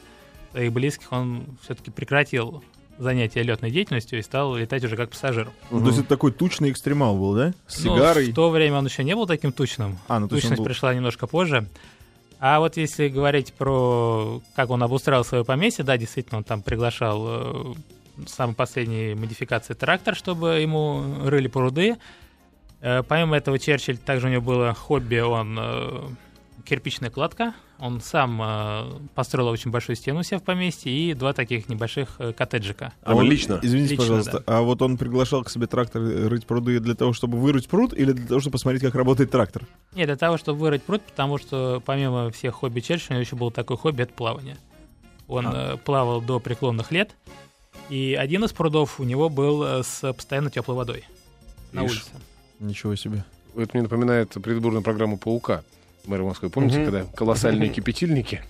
D: своих близких, он все-таки прекратил занятие летной деятельностью и стал летать уже как пассажир.
E: Ну, то есть это такой тучный экстремал был, да? С
D: Ну,
E: сигарой.
D: в то время он еще не был таким тучным.
E: А, ну то есть он
D: Тучность
E: был-
D: пришла немножко позже. А вот если говорить про как он обустраивал свое поместье, да, действительно, он там приглашал э, самой последней модификации трактор, чтобы ему рыли пруды. Э, помимо этого, Черчилль, также у него было хобби, он э, кирпичная кладка. Он сам э, построил очень большую стену у себя в поместье и два таких небольших э, коттеджика.
B: А
E: он-
B: лично?
E: Извините,
D: Лично,
E: пожалуйста, а вот он приглашал к себе трактор э, рыть пруды для того, чтобы вырыть пруд, или для того, чтобы посмотреть, как работает трактор?
D: Нет, для того, чтобы вырыть пруд, потому что помимо всех хобби Черчилля, у него еще было такое хобби, это плавание. Он
E: А.
D: э, плавал до преклонных лет, и один из прудов у него был э, с постоянно теплой водой на
B: Ишь.
D: улице.
E: Ничего себе.
B: Это мне напоминает предвыборную программу «Паука». Мэра Москвы, помните,
C: Мгм.
B: когда колоссальные кипятильники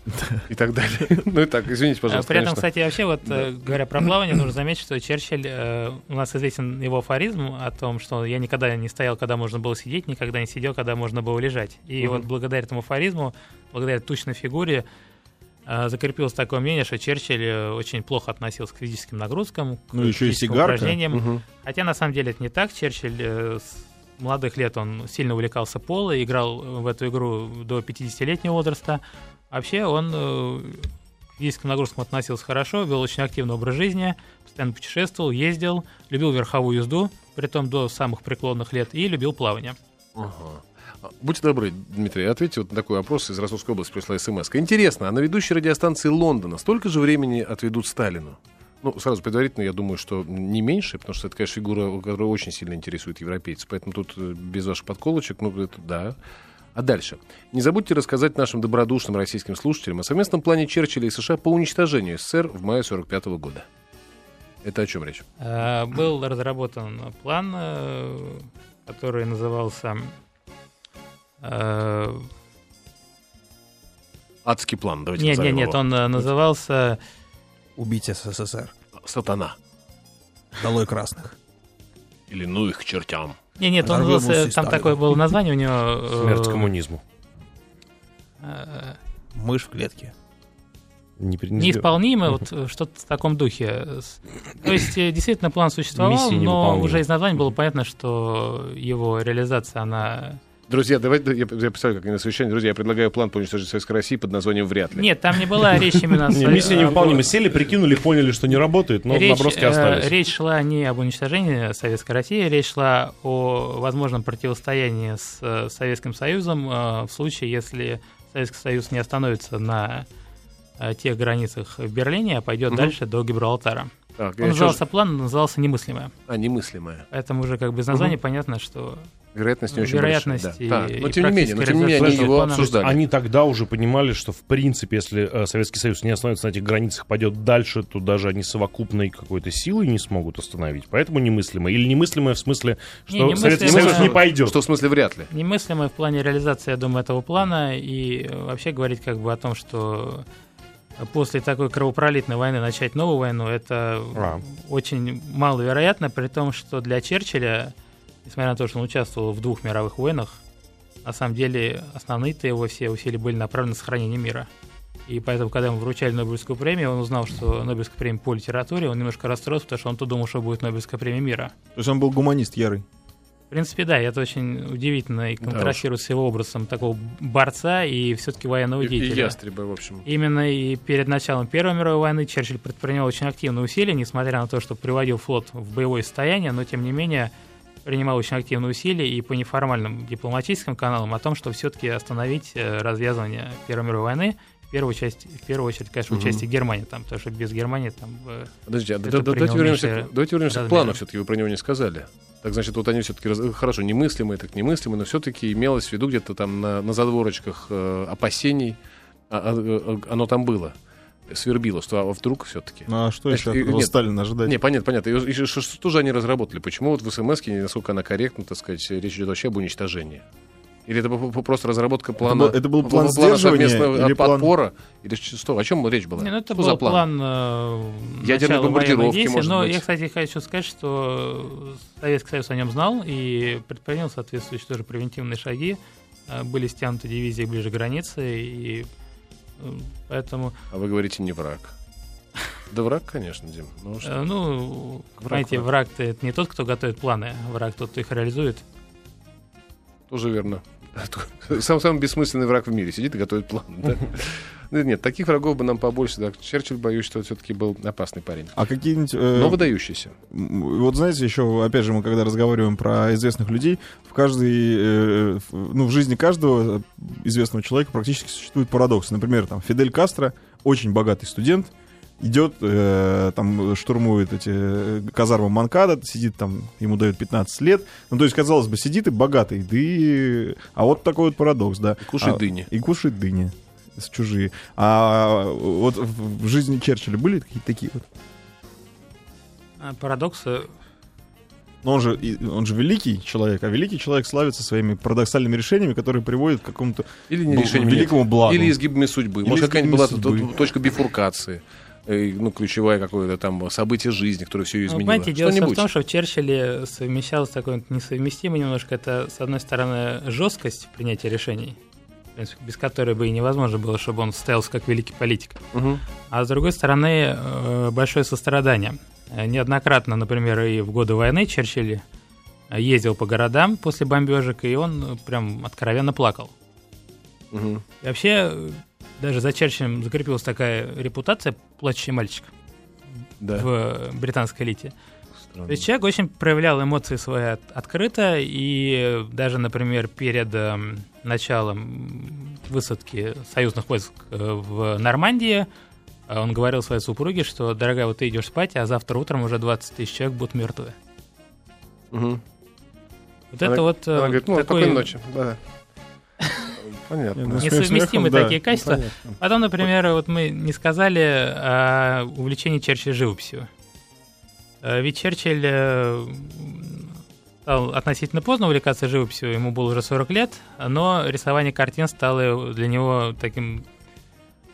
B: и так далее? Ну и так, извините, пожалуйста,
D: При этом, кстати, вообще, вот э, говоря про плавание, нужно заметить, что Черчилль, э, у нас известен его афоризм о том, что я никогда не стоял, когда можно было сидеть, никогда не сидел, когда можно было лежать. И вот благодаря этому афоризму, благодаря тучной фигуре, э, закрепилось такое мнение, что Черчилль очень плохо относился к физическим нагрузкам, к
E: Ну, еще и сигарка.
D: упражнениям.
B: Мгм.
D: Хотя на самом деле это не так. Черчилль молодых лет он сильно увлекался поло, играл в эту игру до 50-летнего возраста. Вообще он э, к физическим нагрузкам относился хорошо, вел очень активный образ жизни, постоянно путешествовал, ездил, любил верховую езду, притом до самых преклонных лет, и любил плавание.
B: Ага. А, Будьте добры, Дмитрий, ответьте вот на такой вопрос. Из Ростовской области пришла смс. Интересно, а на ведущей радиостанции Лондона столько же времени отведут Сталину? Ну, сразу предварительно, я думаю, что не меньше, потому что это, конечно, фигура, которая очень сильно интересует европейцев. Поэтому тут э, без ваших подколочек, ну, это да. А дальше. Не забудьте рассказать нашим добродушным российским слушателям о совместном плане Черчилля и США по уничтожению СССР в мае 45 года. Это о чем речь?
D: Э, Был разработан план, э, который назывался
B: Адский план, давайте
D: Нет, нет, нет, он назывался
G: Убить СССР.
B: Сатана.
G: Долой красных.
B: Или ну их к чертям.
D: Не, нет, он назывался,
G: усы
D: там
G: Сталина.
D: такое было название у него. э,
C: Смерть коммунизму.
D: э,
G: Мышь в клетке.
C: Не, не
D: неисполнимый, вот э, что-то в таком духе. То есть, э, действительно, план существовал, но уже из названия было понятно, что его реализация, она...
B: Друзья, давайте, я, я представляю, как они на совещании. Друзья, я предлагаю план по уничтожению Советской России под названием «Вряд ли».
D: Нет, там не была речь именно...
C: миссия невыполнима. Сели, прикинули, поняли, что не работает, но наброски
D: э,
C: остались.
D: речь шла не об уничтожении Советской России, речь шла о возможном противостоянии с э, Советским Союзом э, в случае, если Советский Союз не остановится на тех границах в Берлине, а пойдет дальше до Гибралтара.
B: Так,
D: Он назывался
B: ж-
D: план, назывался немыслимое.
B: А, немыслимое.
D: Поэтому уже как бы из названия понятно, что
B: Вероятность не очень
D: Вероятность
B: большая.
D: и-
B: да. Так, но
D: и
B: тем не менее, но тем не менее, они его
D: реализация
B: обсуждали.
C: Они тогда уже понимали, что в принципе, если э, Советский Союз не остановится на этих границах, пойдет дальше, то даже они совокупной какой-то силой не смогут остановить. Поэтому немыслимо. Или немыслимое в смысле, что
D: Не, немыслимо-
C: Советский Союз
D: Немыслимо-
C: не пойдет.
B: Что в смысле вряд ли?
D: немыслимое в плане реализации, я думаю, этого плана и э, вообще говорить как бы о том, что после такой кровопролитной войны начать новую войну, это
C: А.
D: очень маловероятно, при том, что для Черчилля, несмотря на то, что он участвовал в двух мировых войнах, на самом деле основные-то его все усилия были направлены на сохранение мира. И поэтому, когда ему вручали Нобелевскую премию, он узнал, что Нобелевская премия по литературе, он немножко расстроился, потому что он-то думал, что будет Нобелевская премия мира.
E: То есть он был гуманист ярый.
D: В принципе, да, и это очень удивительно и
B: Да
D: контрастирует с его образом такого борца и все-таки военного
B: И, и
D: деятеля.
B: ястреба, в общем.
D: Именно и перед началом Первой мировой войны Черчилль предпринял очень активные усилия, несмотря на то, что приводил флот в боевое состояние, но тем не менее принимал очень активные усилия и по неформальным дипломатическим каналам о том, что все-таки остановить э, развязывание Первой мировой войны, в первую, часть, в первую очередь, конечно, участие Германии, там, потому что без Германии там... э,
B: Подождите, а да- давайте вернемся, к- давайте вернемся к плану, все-таки вы про него не сказали. Так значит, вот они все-таки, хорошо, немыслимые, так немыслимые, но все-таки имелось в виду где-то там на, на задворочках э, опасений, а- а- а- оно там было, свербило, что а вдруг все-таки.
E: Ну а что
B: Значит,
E: еще от этого
B: нет.
E: Сталина ожидать?
B: Не, понятно, понятно. И, и что, что же они разработали? Почему вот в смс насколько она корректна, так сказать, речь идет вообще об уничтожении? Или это был просто разработка плана?
E: был- это был план
B: плана
E: сдерживания
B: совместного
E: или план-
B: подпора? Или что? О чем речь была?
D: Не, ну это
B: Что за
D: был
B: план?
D: план, э,
B: Ядерной бомбардировки,
D: действий,
B: может
D: но
B: быть.
D: я, кстати, хочу сказать, что Советский Союз о нем знал и предпринял соответствующие тоже превентивные шаги. Э, Были стянуты дивизии ближе к границе, и э, поэтому,
B: А вы говорите не враг. Да враг, конечно, Дим. Ну, что?
D: э, ну,
B: Враг, враг.
D: враг-то это не тот, кто готовит планы, а враг тот, кто их реализует.
B: Тоже верно. Сам самый бессмысленный враг в мире сидит и готовит план. Да? Нет, таких врагов бы нам побольше. Да. Черчилль, боюсь, что все-таки был опасный парень.
E: А какие-нибудь... э,
B: Но выдающийся.
E: М, Вот знаете, еще, опять же, мы когда разговариваем про известных людей, в каждой, э, в- ну, в жизни каждого известного человека практически существует парадокс. Например, там, Фидель Кастро, очень богатый студент, идет, э, там, штурмует эти э, казармы Манкада, сидит там, ему дают 15 лет. Ну, то есть, казалось бы, сидит и богатый, да и... А вот такой вот парадокс, да.
B: И кушает
E: А-
B: дыни.
E: И кушает дыни с чужие. А вот в жизни Черчилля были какие-то такие вот?
D: А Парадоксы
E: Но он же, он же великий человек, а великий человек славится своими парадоксальными решениями, которые приводят к какому-то
B: Или не
E: бл-
B: решением
E: великому благу.
B: Или изгибами судьбы.
E: Или
B: Может, какая-нибудь была
E: судьбы.
B: точка бифуркации. Э, Ну, ключевое какое-то там событие жизни, которое все
D: Ну,
B: изменило.
D: Понимаете, дело в том, что в Черчилле совмещалось такое несовместимо немножко. Это, с одной стороны, жесткость в принятии решений, принципе, без которой бы и невозможно было, чтобы он состоялся как великий политик.
B: Мгм.
D: А с другой стороны, э, большое сострадание. Э, Неоднократно, например, и в годы войны Черчилль ездил по городам после бомбежек, и он прям откровенно плакал.
B: Мгм.
D: И вообще, даже за Черчиллем закрепилась такая репутация плачущий мальчик
B: Да.
D: в британской элите. То есть человек очень проявлял эмоции свои от- открыто, и даже, например, перед эм, началом высадки союзных войск э, в Нормандии э, он говорил своей супруге, что, дорогая, вот ты идешь спать, а завтра утром уже 20 тысяч человек будут мертвы.
B: Мгм.
D: Вот
B: Она-
D: это вот э,
B: Она говорит, ну,
D: такой
B: спокойной ночи. Да. Понятно.
E: Ну,
B: да.
D: такие качества.
B: Понятно.
D: Потом, например, вот мы не сказали о увлечении Черчилля живописью. Э, Ведь Черчилль э, стал относительно поздно увлекаться живописью, ему было уже 40 лет, но рисование картин стало для него таким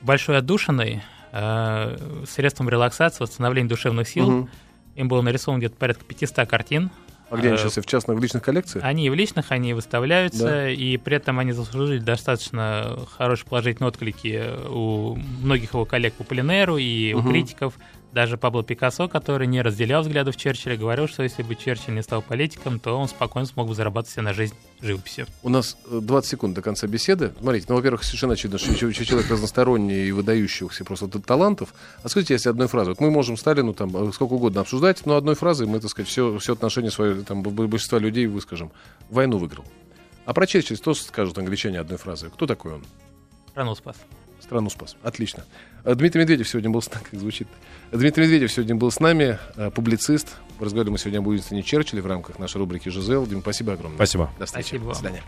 D: большой отдушиной, э, средством релаксации, восстановления душевных сил.
B: Мгм.
D: Им было нарисовано где-то порядка 500 картин.
B: А где они
D: Э,
B: сейчас? В частных, в личных коллекциях?
D: Они и в личных, они выставляются,
B: Да.
D: и при этом они заслужили достаточно хорошие положительные отклики у многих его коллег по Полинеру и у
B: Мгм.
D: критиков. Даже Пабло Пикассо, который не разделял взглядов Черчилля, говорил, что если бы Черчилль не стал политиком, то он спокойно смог бы зарабатывать себе на жизнь живописью.
B: У нас э, 20 секунд до конца беседы. Смотрите, ну, во-первых, совершенно очевидно, что че- че- человек разносторонний и выдающихся просто талантов. А скажите, если одной фразой. Вот мы можем Сталину там э, сколько угодно обсуждать, но одной фразой мы, так сказать, все, все отношение свое, там, большинства людей выскажем. Войну выиграл. А про Черчилля что скажут англичане одной фразой? Кто такой он?
D: Страну спас.
B: Страну спас. Отлично. А Дмитрий Медведев сегодня был с нами, как звучит. Дмитрий Медведев сегодня был с нами, э, публицист. Разговаривали мы сегодня об Уинстоне Черчилле в рамках нашей рубрики «Жизел». Дим, спасибо огромное.
C: Спасибо.
B: До встречи.
D: Спасибо
B: До свидания.